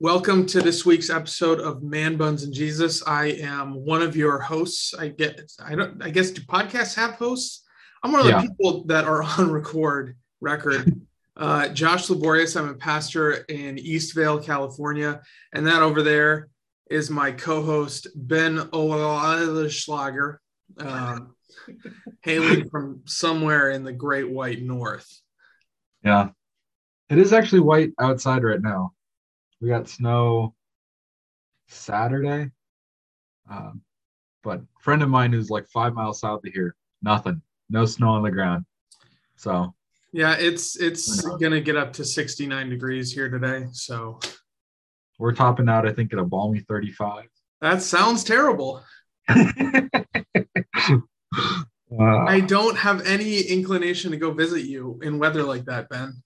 Welcome to this week's episode of Man Buns and Jesus. I am one of your hosts. I get I don't I guess do podcasts have hosts? I'm one of Yeah. the people that are on record record. Uh, Josh Laborious, I'm a pastor in Eastvale, California, and that over there is my co-host Ben Oeschlager, um, hailing from somewhere in the Great White North. Yeah. It is actually white outside right now. We got snow Saturday. Um, but a friend of mine who's like five miles south of here, nothing, no snow on the ground. So Yeah, it's it's gonna get up to 69 degrees here today. So we're topping out, I think, at a balmy 35. that sounds terrible. Uh, I don't have any inclination to go visit you in weather like that, Ben.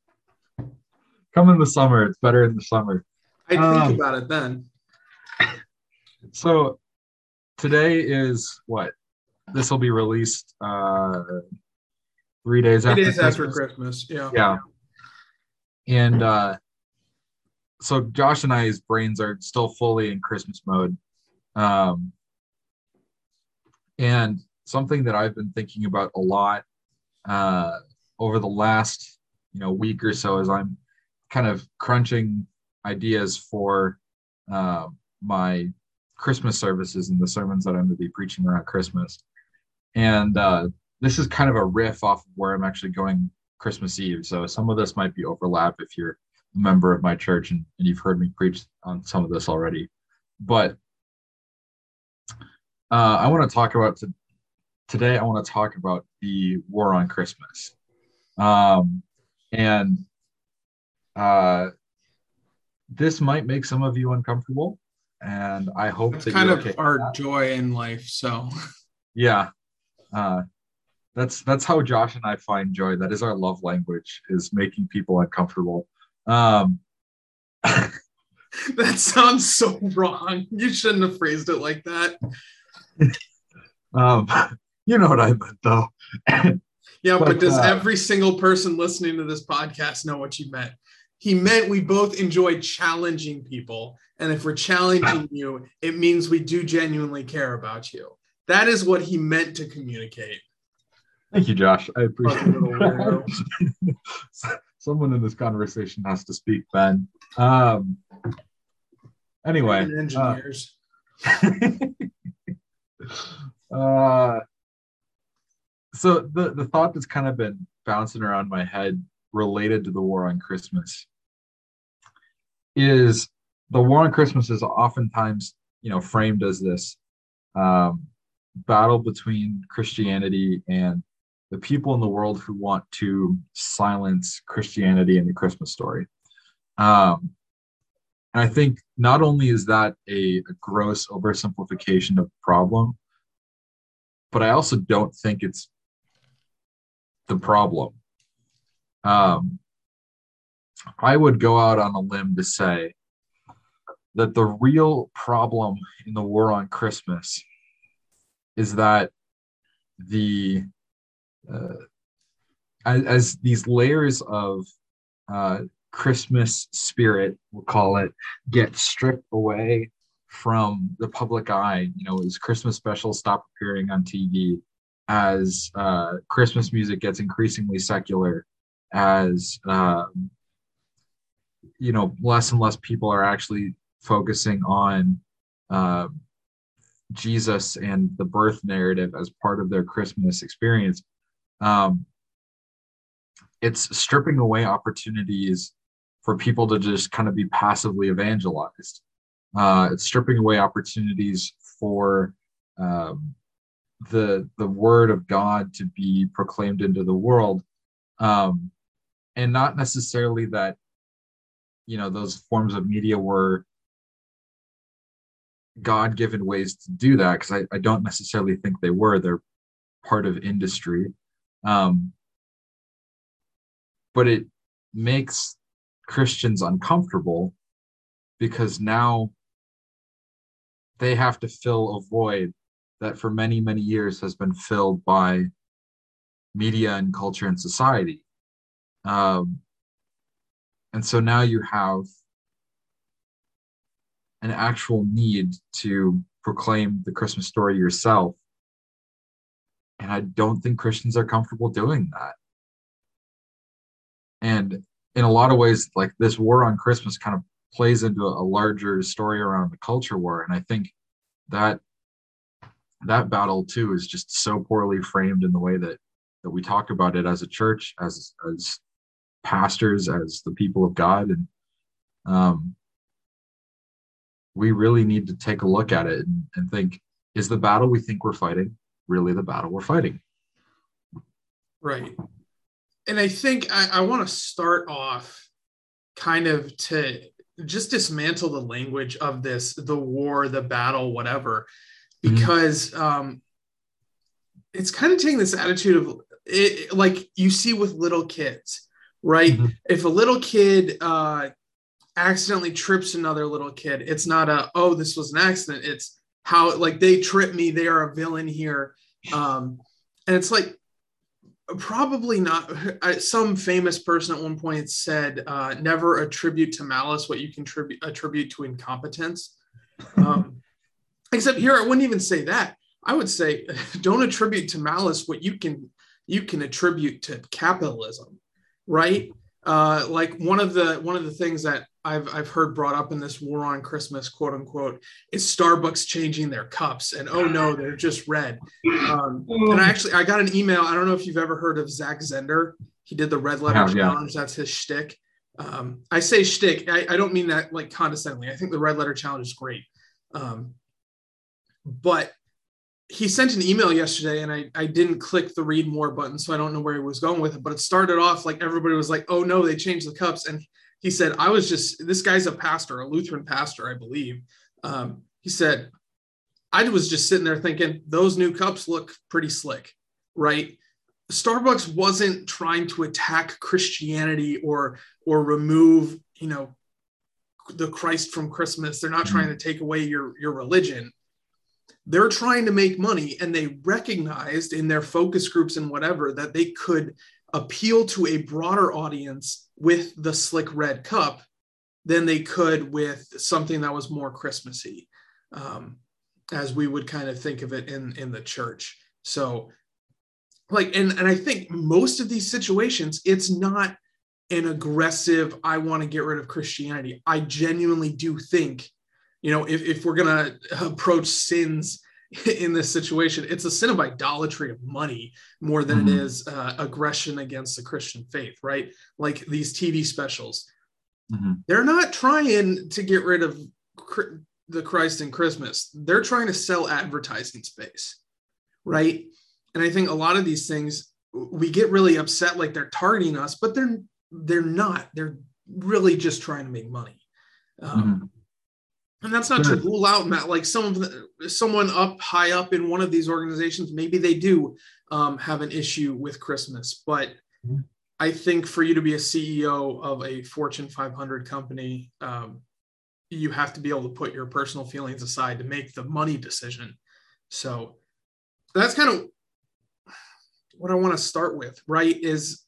come in the summer. It's better in the summer. I'd Um, think about it then. So today is what? This will be released uh, three days after after Christmas. Christmas. Yeah. yeah and uh so josh and i's brains are still fully in christmas mode um and something that i've been thinking about a lot uh over the last you know week or so as i'm kind of crunching ideas for uh, my christmas services and the sermons that i'm going to be preaching around christmas and uh this is kind of a riff off of where i'm actually going Christmas Eve. So some of this might be overlap if you're a member of my church and, and you've heard me preach on some of this already. But uh, I want to talk about to, today. I want to talk about the war on Christmas, um, and uh, this might make some of you uncomfortable. And I hope that kind of okay our joy in life. So Yeah. Uh, that's that's how Josh and I find joy. That is our love language, is making people uncomfortable. Um, that sounds so wrong. You shouldn't have phrased it like that. um, you know what I meant though. Yeah, but, But, does uh, every single person listening to this podcast know what you meant? He meant we both enjoy challenging people. And if we're challenging you, it means we do genuinely care about you. That is what he meant to communicate. Thank you, Josh. I appreciate Fucking little weirdo. it. Someone in this conversation has to speak, Ben. Um, anyway, uh, engineers. uh, so the the thought that's kind of been bouncing around my head related to the war on Christmas is the war on Christmas is oftentimes you know framed as this um, battle between Christianity and the people in the world who want to silence Christianity and the Christmas story. Um, and I think not only is that a, a gross oversimplification of the problem, but I also don't think it's the problem. Um, I would go out on a limb to say that the real problem in the war on Christmas is that the uh, as, as these layers of uh, Christmas spirit, we'll call it, get stripped away from the public eye. You know, as Christmas specials stop appearing on TV, as uh, Christmas music gets increasingly secular, as um, you know, less and less people are actually focusing on uh, Jesus and the birth narrative as part of their Christmas experience. Um, it's stripping away opportunities for people to just kind of be passively evangelized. Uh, it's stripping away opportunities for um, the the word of God to be proclaimed into the world, um, and not necessarily that you know those forms of media were God-given ways to do that because I, I don't necessarily think they were. They're part of industry, um, but it makes Christians uncomfortable because now they have to fill a void that for many, many years has been filled by media and culture and society. Um, and so now you have an actual need to proclaim the Christmas story yourself. And I don't think Christians are comfortable doing that. And in a lot of ways, like this war on Christmas kind of plays into a larger story around the culture war. And I think that that battle too is just so poorly framed in the way that that we talk about it as a church, as as pastors, as the people of God, and um, we really need to take a look at it and, and think: Is the battle we think we're fighting really the battle we're fighting? Right. And I think I, I want to start off kind of to just dismantle the language of this the war, the battle, whatever, mm-hmm. because mm-hmm. um, it's kind of taking this attitude of it, like you see with little kids, right? Mm-hmm. If a little kid uh, accidentally trips another little kid, it's not a, oh, this was an accident. It's how, like, they trip me, they are a villain here. Um, and it's like, probably not some famous person at one point said uh, never attribute to malice what you contribute attribute to incompetence um, except here i wouldn't even say that i would say don't attribute to malice what you can you can attribute to capitalism right uh, like one of the one of the things that I've I've heard brought up in this war on Christmas, quote unquote, is Starbucks changing their cups, and oh no, they're just red. Um, and I actually I got an email. I don't know if you've ever heard of Zach Zehnder. He did the red letter yeah, challenge. Yeah. That's his shtick. Um, I say shtick. I, I, don't mean that like condescendingly. I think the red letter challenge is great. Um, but he sent an email yesterday and I, I didn't click the read more button so i don't know where he was going with it but it started off like everybody was like oh no they changed the cups. And he said i was just this guy's a pastor a lutheran pastor i believe. Um, he said i was just sitting there thinking those new cups look pretty slick right? Starbucks wasn't trying to attack christianity or or remove you know the christ from christmas. They're not mm-hmm. trying to take away your your religion they're trying to make money and they recognized in their focus groups and whatever that they could appeal to a broader audience with the slick red cup than they could with something that was more christmassy um, as we would kind of think of it in in the church. So like and and i think most of these situations it's not an aggressive i want to get rid of christianity. I genuinely do think you know if, if we're going to approach sins in this situation it's a sin of idolatry of money more than mm-hmm. it is uh, aggression against the christian faith right? Like these tv specials. Mm-hmm. they're not trying to get rid of the christ in christmas. They're trying to sell advertising space right? And i think a lot of these things we get really upset like they're targeting us but they're they're not. They're really just trying to make money. Um, mm-hmm and that's not sure. to rule out Matt. Like some of the, someone up high up in one of these organizations, maybe they do um, have an issue with Christmas. But mm-hmm. I think for you to be a CEO of a Fortune 500 company, um, you have to be able to put your personal feelings aside to make the money decision. So that's kind of what I want to start with. Right? Is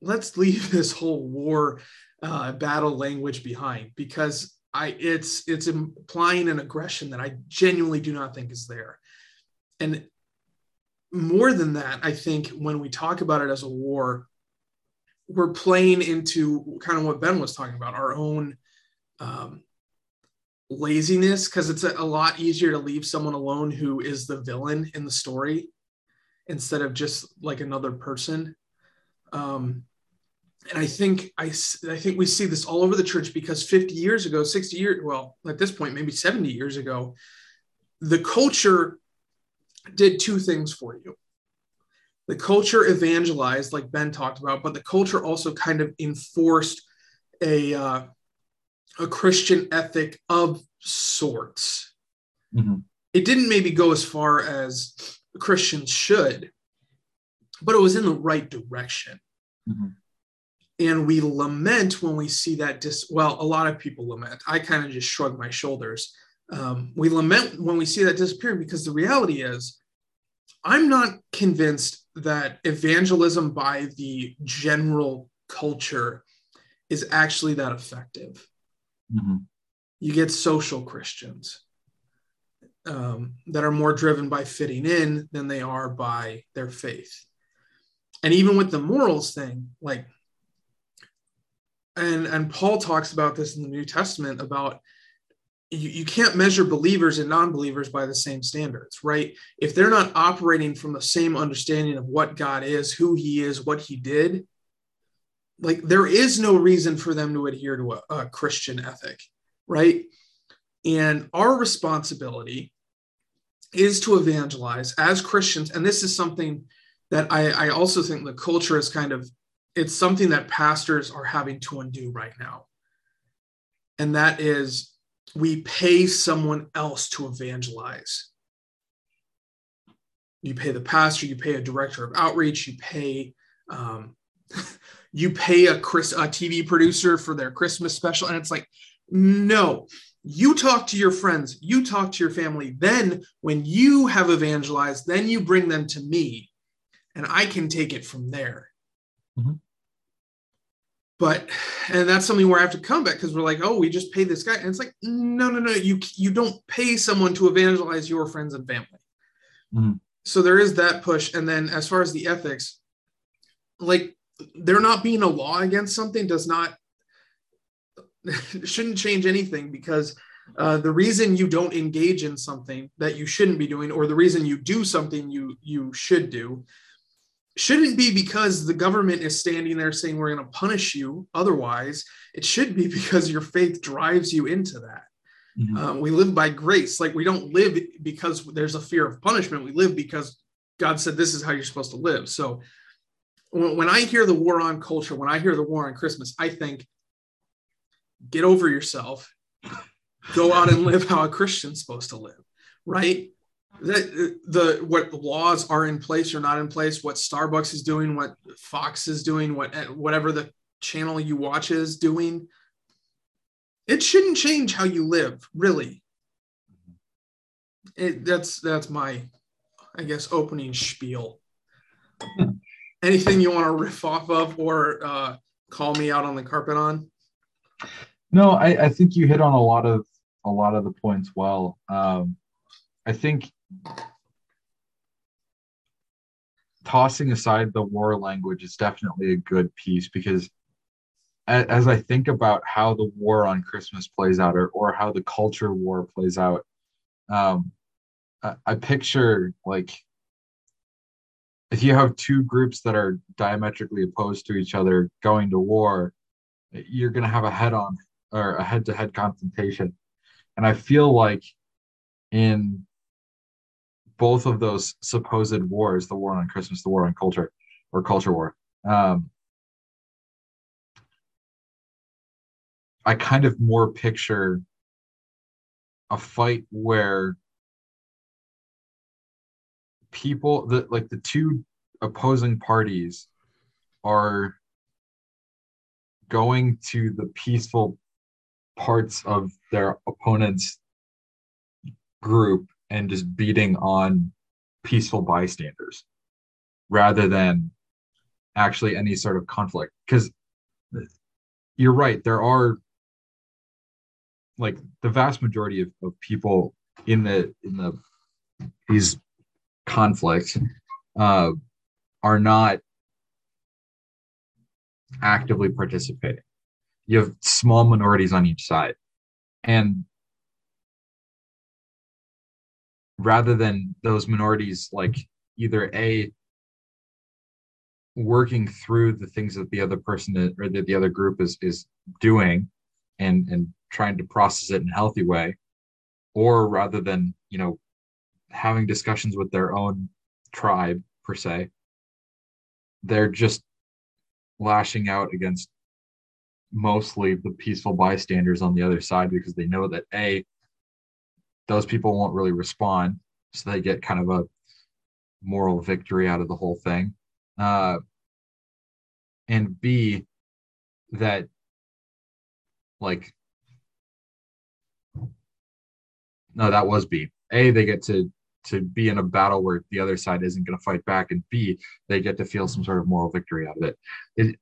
let's leave this whole war uh, battle language behind because I it's it's implying an aggression that I genuinely do not think is there. And more than that, I think when we talk about it as a war, we're playing into kind of what Ben was talking about, our own um, laziness, because it's a, a lot easier to leave someone alone who is the villain in the story instead of just like another person. Um, and I think I, I think we see this all over the church because 50 years ago, 60 years, well, at this point, maybe 70 years ago, the culture did two things for you. The culture evangelized, like Ben talked about, but the culture also kind of enforced a uh, a Christian ethic of sorts. Mm-hmm. It didn't maybe go as far as Christians should, but it was in the right direction. Mm-hmm and we lament when we see that dis well a lot of people lament i kind of just shrug my shoulders um, we lament when we see that disappearing because the reality is i'm not convinced that evangelism by the general culture is actually that effective mm-hmm. you get social Christians um, that are more driven by fitting in than they are by their faith. And even with the morals thing, like, and and Paul talks about this in the New Testament about you, you can't measure believers and non-believers by the same standards, right? If they're not operating from the same understanding of what God is, who He is, what He did, like there is no reason for them to adhere to a, a Christian ethic, right? And our responsibility is to evangelize as Christians. And this is something that I, I also think the culture is kind of, it's something that pastors are having to undo right now. And that is we pay someone else to evangelize. You pay the pastor, you pay a director of outreach, you pay um, you pay a Chris a TV producer for their Christmas special, and it's like, no, you talk to your friends, you talk to your family. Then, when you have evangelized, then you bring them to me, and I can take it from there. Mm-hmm. But, and that's something where I have to come back because we're like, oh, we just pay this guy, and it's like, no, no, no, you you don't pay someone to evangelize your friends and family. Mm-hmm. So there is that push, and then as far as the ethics, like there not being a law against something does not shouldn't change anything because uh, the reason you don't engage in something that you shouldn't be doing or the reason you do something you you should do shouldn't be because the government is standing there saying we're going to punish you otherwise it should be because your faith drives you into that. Mm-hmm. um, we live by grace. Like we don't live because there's a fear of punishment. We live because god said this is how you're supposed to live. So when I hear the war on culture, when I hear the war on Christmas, I think get over yourself, go out and live how a Christian's supposed to live, right? That the what laws are in place or not in place, what Starbucks is doing, what Fox is doing, what whatever the channel you watch is doing, it shouldn't change how you live, really. It, that's that's my, I guess, opening spiel anything you want to riff off of or uh, call me out on the carpet on? No, I, I think you hit on a lot of a lot of the points well. Um, I think tossing aside the war language is definitely a good piece because as I think about how the war on Christmas plays out or, or how the culture war plays out, um, I, I picture like if you have two groups that are diametrically opposed to each other going to war, you're going to have a head on or a head to head confrontation. And I feel like in both of those supposed wars, the war on Christmas, the war on culture, or culture war, um, I kind of more picture a fight where people that like the two opposing parties are going to the peaceful parts of their opponent's group and just beating on peaceful bystanders rather than actually any sort of conflict because you're right there are like the vast majority of, of people in the in the these conflicts uh, are not actively participating. You have small minorities on each side. And rather than those minorities, like either A, working through the things that the other person is, or that the other group is is doing and and trying to process it in a healthy way or rather than you know having discussions with their own tribe per se they're just lashing out against mostly the peaceful bystanders on the other side because they know that a those people won't really respond. So they get kind of a moral victory out of the whole thing. Uh, and b that like no that was b. A they get to to be in a battle where the other side isn't going to fight back and b they get to feel some sort of moral victory out of it. It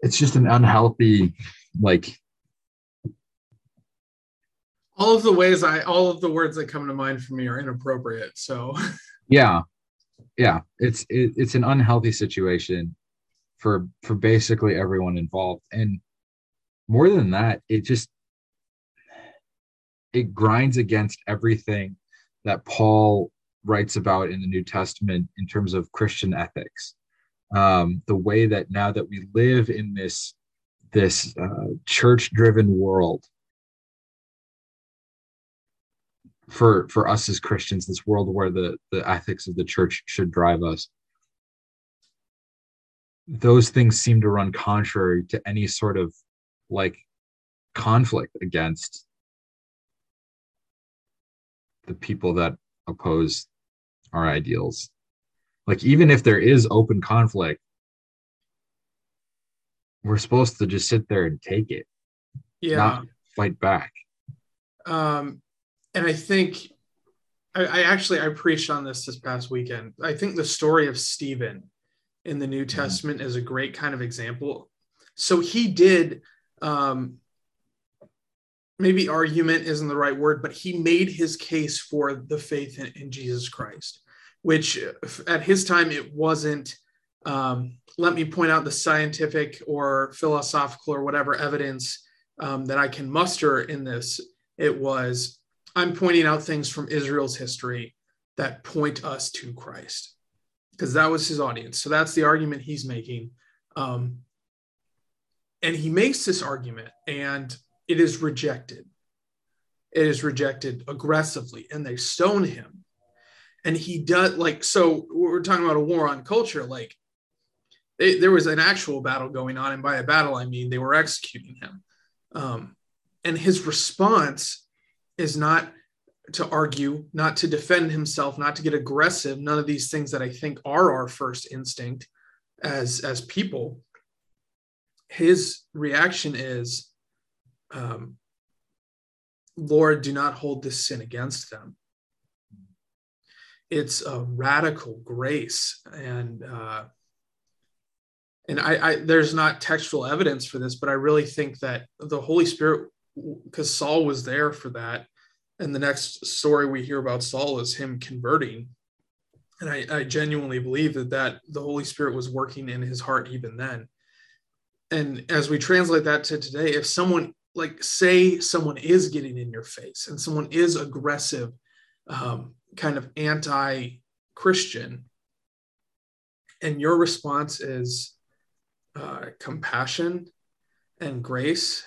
it's just an unhealthy like all of the ways I all of the words that come to mind for me are inappropriate. So yeah, yeah, it's it, it's an unhealthy situation for for basically everyone involved, and more than that, it just it grinds against everything that Paul writes about in the New Testament in terms of Christian ethics. Um, the way that now that we live in this this uh, church driven world for for us as Christians, this world where the the ethics of the church should drive us. Those things seem to run contrary to any sort of like conflict against the people that oppose our ideals. Like even if there is open conflict, we're supposed to just sit there and take it. Yeah. Not fight back. Um and I think I, I, actually I preached on this this past weekend. I think the story of Stephen in the New mm-hmm. Testament is a great kind of example. So he did um, maybe argument isn't the right word, but he made his case for the faith in, in Jesus Christ, which at his time it wasn't. Um, let me point out the scientific or philosophical or whatever evidence um, that I can muster in this. It was I'm pointing out things from Israel's history that point us to Christ because that was his audience. So that's the argument he's making. Um, and he makes this argument and it is rejected. It is rejected aggressively and they stone him. And he does like, so we're talking about a war on culture. Like there was an actual battle going on. And by a battle, I mean, they were executing him. Um, and his response is not to argue, not to defend himself, not to get aggressive, none of these things that I think are our first instinct as as people. His reaction is, um, Lord, do not hold this sin against them. It's a radical grace, and uh, and I, I there's not textual evidence for this, but I really think that the Holy Spirit because Saul was there for that. And the next story we hear about Saul is him converting. And I, I genuinely believe that, that the Holy Spirit was working in his heart even then. And as we translate that to today, if someone, like, say someone is getting in your face and someone is aggressive, um, kind of anti Christian, and your response is uh, compassion and grace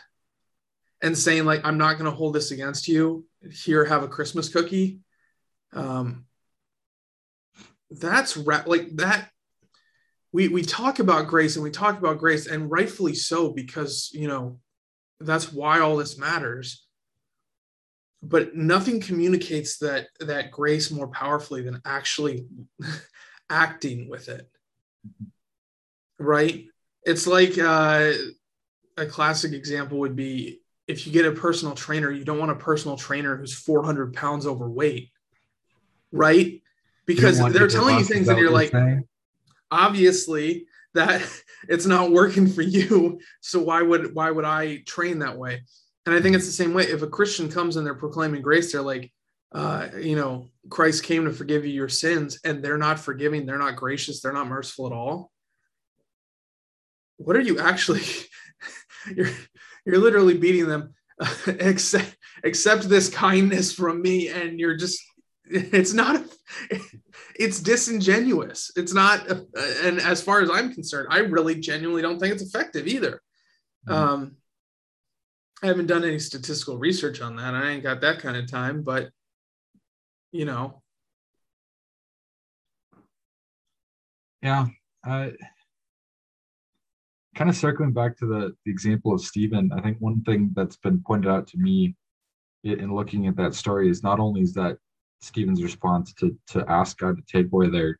and saying like i'm not going to hold this against you. Here have a christmas cookie. Um that's ra- like that we we talk about grace and we talk about grace and rightfully so because you know that's why all this matters. But nothing communicates that that grace more powerfully than actually acting with it. Right? It's like uh, a classic example would be if you get a personal trainer, you don't want a personal trainer who's 400 pounds overweight, right? Because they're telling you things and you're like, saying? obviously that it's not working for you. So why would why would I train that way? And I think it's the same way. If a Christian comes and they're proclaiming grace, they're like, uh, you know, Christ came to forgive you your sins, and they're not forgiving, they're not gracious, they're not merciful at all. What are you actually? you're you're literally beating them accept accept this kindness from me and you're just it's not it's disingenuous. It's not and as far as i'm concerned i really genuinely don't think it's effective either. Mm-hmm. um i haven't done any statistical research on that. I ain't got that kind of time but you know. Yeah uh kind of circling back to the, the example of Stephen, I think one thing that's been pointed out to me in looking at that story is not only is that Stephen's response to to ask God to take away their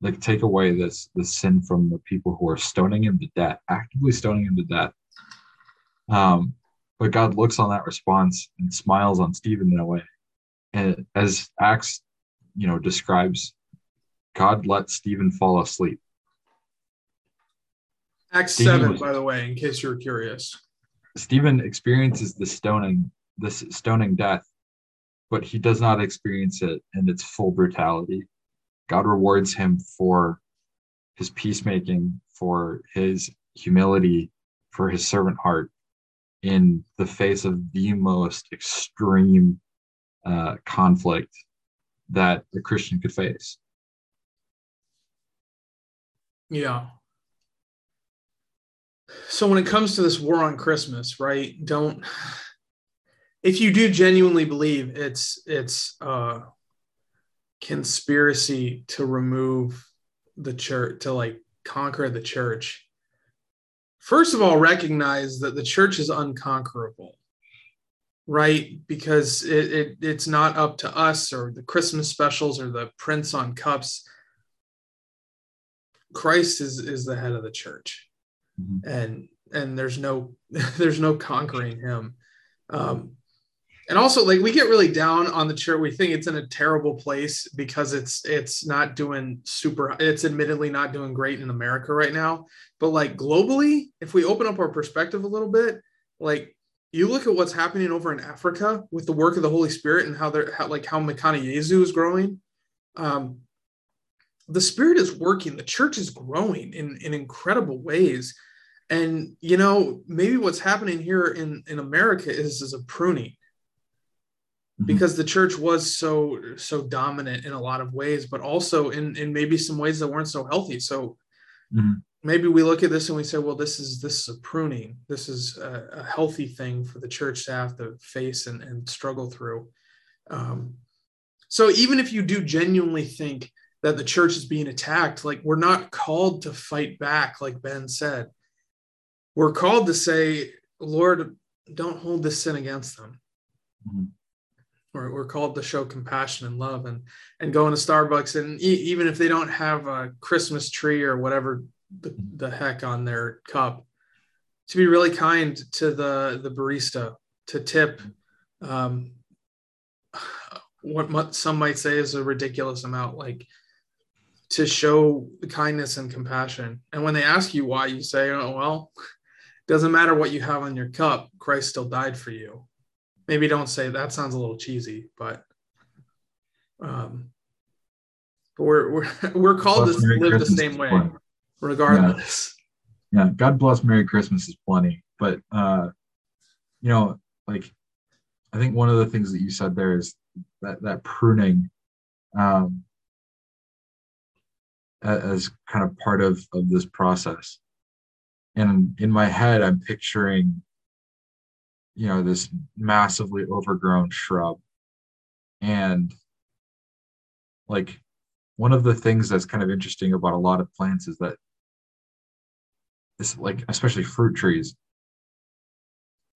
like take away this this sin from the people who are stoning him to death, actively stoning him to death. Um, but God looks on that response and smiles on Stephen in a way. And as Acts, you know, describes, God let Stephen fall asleep. Acts Stephen 7, by the way, in case you're curious. Stephen experiences the stoning this stoning death, but he does not experience it in its full brutality. God rewards him for his peacemaking, for his humility, for his servant heart in the face of the most extreme uh, conflict that a Christian could face. Yeah. So when it comes to this war on Christmas, right? Don't if you do genuinely believe it's it's uh conspiracy to remove the church to like conquer the church first of all recognize that the church is unconquerable right because it, it, it's not up to us or the christmas specials or the prints on cups christ is is the head of the church mm-hmm. and and there's no there's no conquering him. Um and also like we get really down on the church we think it's in a terrible place because it's it's not doing super it's admittedly not doing great in america right now. But like globally if we open up our perspective a little bit like you look at what's happening over in africa with the work of the holy spirit and how they're how, like how Mekane is growing. Um the spirit is working. The church is growing in in incredible ways. And you know maybe what's happening here in in america is is a pruning Mm-hmm. because the church was so so dominant in a lot of ways but also in in maybe some ways that weren't so healthy. So mm-hmm. maybe we look at this and we say well this is this is a pruning. This is a, a healthy thing for the church to have to face and, and struggle through. Um, so even if you do genuinely think that the church is being attacked. Like we're not called to fight back like ben said. We're called to say lord don't hold this sin against them. Mm-hmm. We're, we're called to show compassion and love and and go into starbucks and e- even if they don't have a christmas tree or whatever the, the heck on their cup to be really kind to the the barista to tip um, what some might say is a ridiculous amount like to show the kindness and compassion and when they ask you why you say oh well it doesn't matter what you have on your cup christ still died for you maybe don't say that sounds a little cheesy, but um, but we're we're we're called to Merry live Christmas the same way, plenty. regardless. Yeah. yeah, God bless Merry Christmas is plenty, but uh, you know, like I think one of the things that you said there is that that pruning um, as kind of part of of this process. And in my head, I'm picturing you know this massively overgrown shrub and like one of the things that's kind of interesting about a lot of plants is that it's like especially fruit trees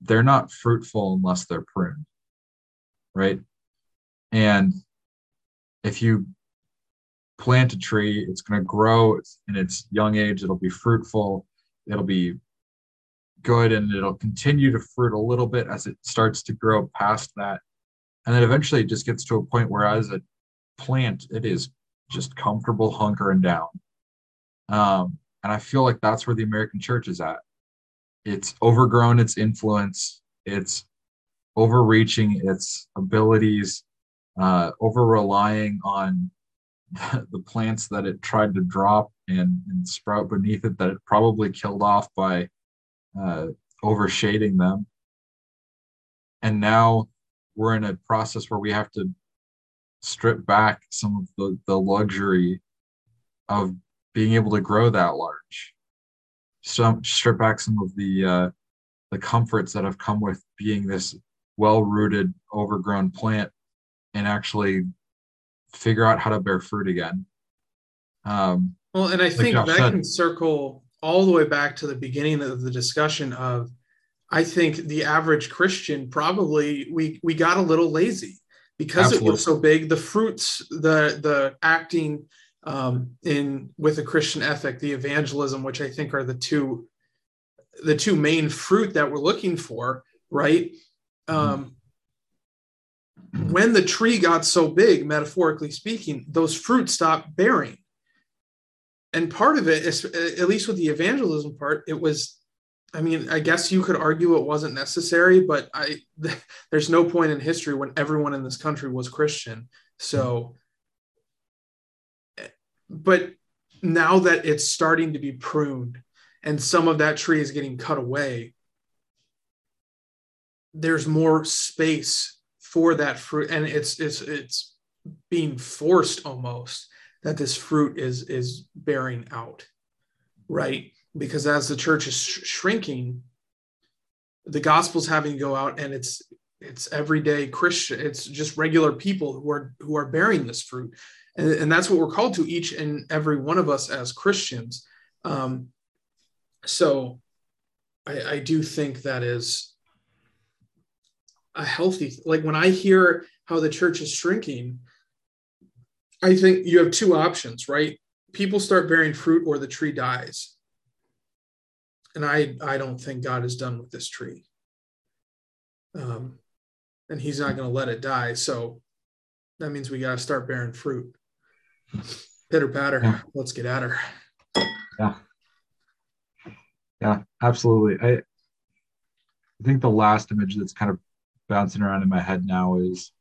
they're not fruitful unless they're pruned right and if you plant a tree it's going to grow in its young age it'll be fruitful it'll be good and it'll continue to fruit a little bit as it starts to grow past that. And then eventually it just gets to a point where as a plant, it is just comfortable hunkering down. Um, and I feel like that's where the American church is at. It's overgrown its influence, it's overreaching its abilities, uh, over relying on the plants that it tried to drop and, and sprout beneath it that it probably killed off by uh, overshading them. And now we're in a process where we have to strip back some of the, the luxury of being able to grow that large. Some strip back some of the uh, the comforts that have come with being this well-rooted, overgrown plant, and actually figure out how to bear fruit again. Um, well, and I think that said, can circle all the way back to the beginning of the discussion of I think the average Christian probably we we got a little lazy because Absolutely. it was so big. The fruits, the the acting um, in with a Christian ethic, the evangelism, which I think are the two the two main fruit that we're looking for, right? Um, when the tree got so big, metaphorically speaking, those fruits stopped bearing and part of it is at least with the evangelism part it was I mean, I guess you could argue it wasn't necessary, but I there's no point in history when everyone in this country was Christian. So, but now that it's starting to be pruned and some of that tree is getting cut away, there's more space for that fruit, and it's it's it's being forced almost that this fruit is is bearing out, right? because as the church is sh- shrinking the gospel's having to go out and it's it's everyday christian it's just regular people who are who are bearing this fruit and, and that's what we're called to each and every one of us as christians um, so I, I do think that is a healthy like when i hear how the church is shrinking i think you have two options right people start bearing fruit or the tree dies and I I don't think God is done with this tree. Um, and He's not going to let it die. So that means we got to start bearing fruit. Pitter patter. Yeah. Let's get at her. Yeah. Yeah, absolutely. I I think the last image that's kind of bouncing around in my head now is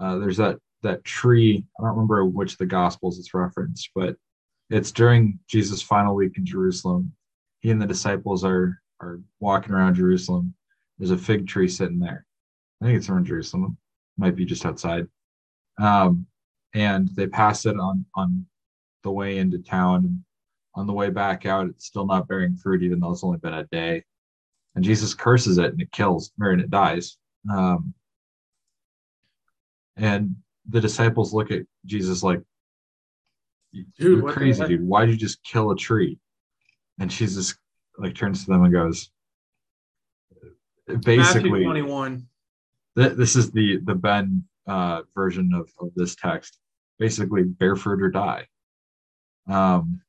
uh, there's that that tree. I don't remember which of the Gospels it's referenced, but it's during Jesus' final week in Jerusalem, he and the disciples are are walking around Jerusalem. There's a fig tree sitting there. I think it's around Jerusalem. Might be just outside. Um, and they pass it on on the way into town. On the way back out, it's still not bearing fruit, even though it's only been a day. And Jesus curses it, and it kills, or and it dies. Um, and the disciples look at Jesus like, "Dude, you're crazy, dude. Why'd you just kill a tree?" and she's just like turns to them and goes basically Matthew 21 th- this is the the ben uh, version of, of this text basically bear fruit or die um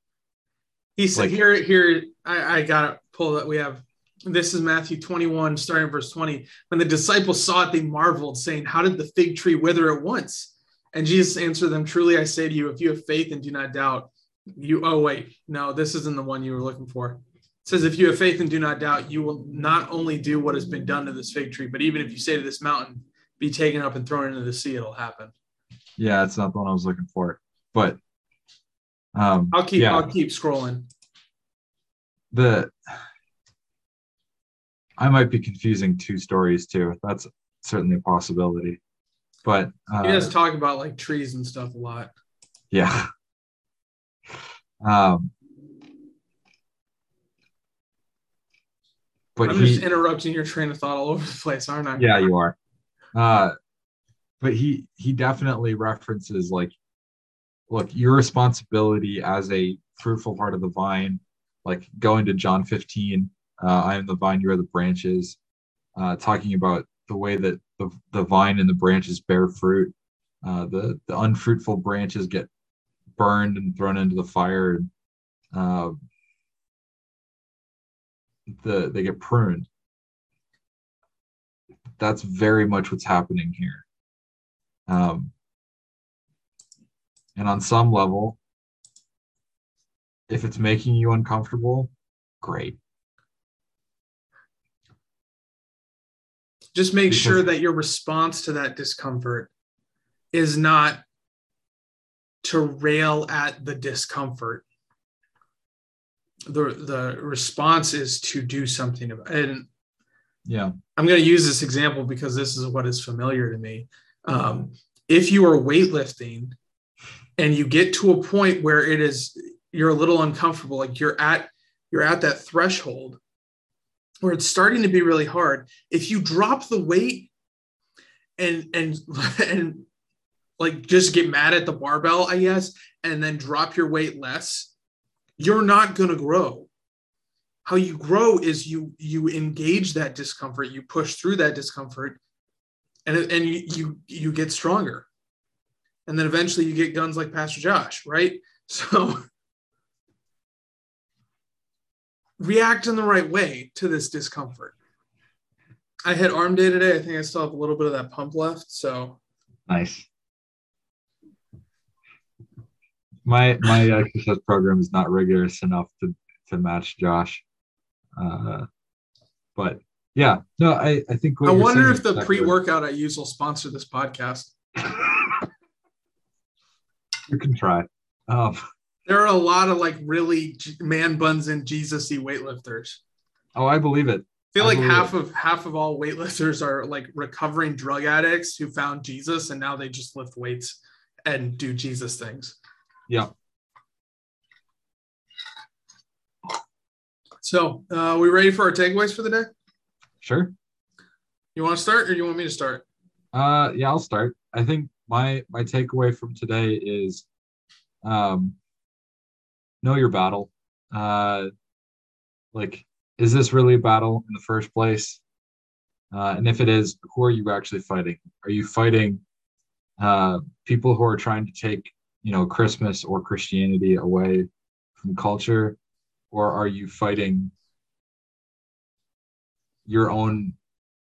he said like, here here i i gotta pull that we have this is matthew 21 starting verse 20 when the disciples saw it they marveled saying how did the fig tree wither at once? And jesus answered them truly i say to you if you have faith and do not doubt you oh wait no this isn't the one you were looking for. It says if you have faith and do not doubt you will not only do what has been done to this fig tree but even if you say to this mountain be taken up and thrown into the sea it'll happen. Yeah it's not the one i was looking for but um i'll keep yeah. i'll keep scrolling. The i might be confusing two stories too that's certainly a possibility but uh, he does talk about like trees and stuff a lot yeah um, but I'm he, just interrupting your train of thought all over the place, aren't I? Yeah, you are. Uh, but he he definitely references like, look, your responsibility as a fruitful part of the vine, like going to John 15, uh, I am the vine, you are the branches, uh, talking about the way that the, the vine and the branches bear fruit. Uh, the the unfruitful branches get burned and thrown into the fire. Uh, the they get pruned. That's very much what's happening here. Um, and on some level, if it's making you uncomfortable, great. Just make sure that your response to that discomfort is not to rail at the discomfort. The the response is to do something about it. And yeah, I'm going to use this example because this is what is familiar to me. Um, if you are weightlifting and you get to a point where it is you're a little uncomfortable, like you're at you're at that threshold where it's starting to be really hard. If you drop the weight and and and like just get mad at the barbell, I guess, and then drop your weight less, you're not going to grow. How you grow is you you engage that discomfort, you push through that discomfort, and and you you, you get stronger, and then eventually you get guns like Pastor Josh, right? So react in the right way to this discomfort. I had arm day today. I think I still have a little bit of that pump left. So nice my my exercise program is not rigorous enough to to match Josh. Uh, But yeah, no, I, I think. I wonder if the pre-workout I use will sponsor this podcast. you can try. Um, there are a lot of like really man buns and Jesus-y weightlifters. Oh, I believe it. I feel like half it. of half of all weightlifters are like recovering drug addicts who found Jesus and now they just lift weights and do Jesus things. Yeah. So, uh, we ready for our takeaways for the day? Sure. You want to start, or you want me to start? Uh, yeah, I'll start. I think my my takeaway from today is, um, know your battle. Uh, like, is this really a battle in the first place? Uh, and if it is, who are you actually fighting? Are you fighting uh, people who are trying to take, you know, Christmas or Christianity away from culture, or are you fighting your own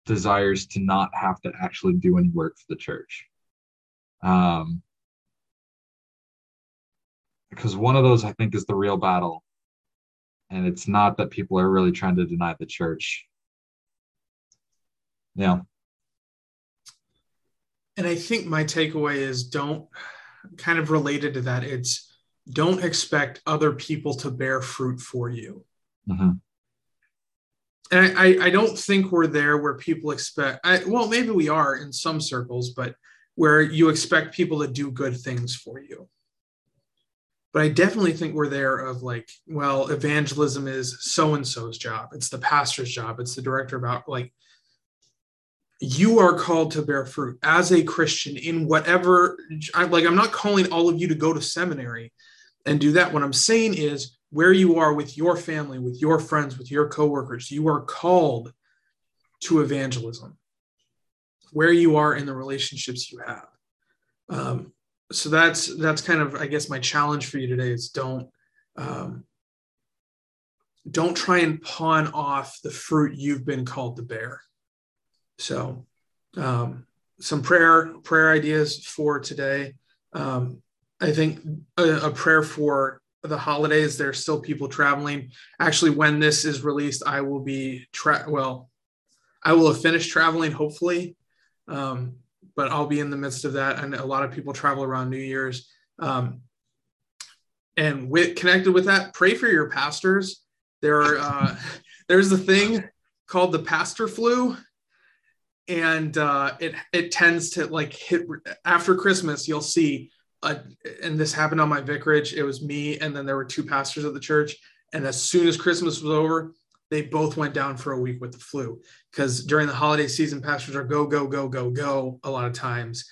desires to not have to actually do any work for the church? Um, because one of those I think is the real battle, and it's not that people are really trying to deny the church. Yeah. And I think my takeaway is don't kind of related to that. It's don't expect other people to bear fruit for you. Mm-hmm. And I, I, don't think we're there where people expect, I, well, maybe we are in some circles, but where you expect people to do good things for you. But I definitely think we're there of like, well, evangelism is so and so's job. It's the pastor's job. It's the director about like, you are called to bear fruit as a Christian in whatever, like, I'm not calling all of you to go to seminary, and do that. What I'm saying is where you are with your family, with your friends, with your coworkers, you are called to evangelism. Where you are in the relationships you have. Um, so that's that's kind of I guess my challenge for you today is don't um, don't try and pawn off the fruit you've been called to bear. So um, some prayer prayer ideas for today. Um, I think a, a, prayer for the holidays. There's still people traveling. Actually, when this is released, I will be tra- well, I will have finished traveling hopefully, um, but I'll be in the midst of that. And a lot of people travel around New Year's. Um, and with connected with that, pray for your pastors. There are uh, there's a thing called the pastor flu, and uh, it it tends to like hit after Christmas. You'll see uh, and this happened on my vicarage. It was me, and then there were two pastors of the church. And as soon as Christmas was over, they both went down for a week with the flu because during the holiday season, pastors are go, go, go, go, go a lot of times.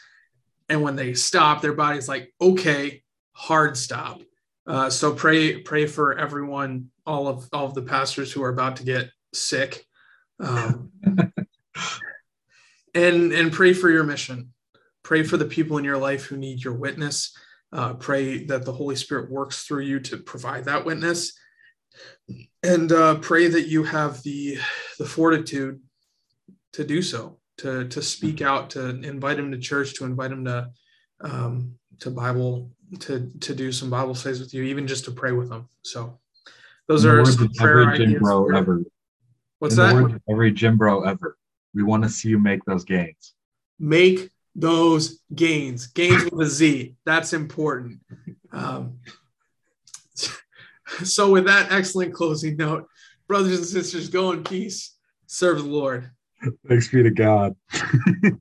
And when they stop, their body's like, okay, hard stop. Uh, so pray, pray for everyone, all of all of the pastors who are about to get sick, um, and and pray for your mission. Pray for the people in your life who need your witness. Uh, pray that the Holy Spirit works through you to provide that witness. And uh, pray that you have the, the fortitude to do so, to, to speak out, to invite him to church, to invite him to, um, to Bible, to, to do some Bible studies with you, even just to pray with them. So those are some prayer every gym bro ever. What's In that? Every gym bro ever. We want to see you make those gains. Make those gains, gains with a Z. That's important. Um, so, with that excellent closing note, brothers and sisters, go in peace, serve the Lord. Thanks be to God.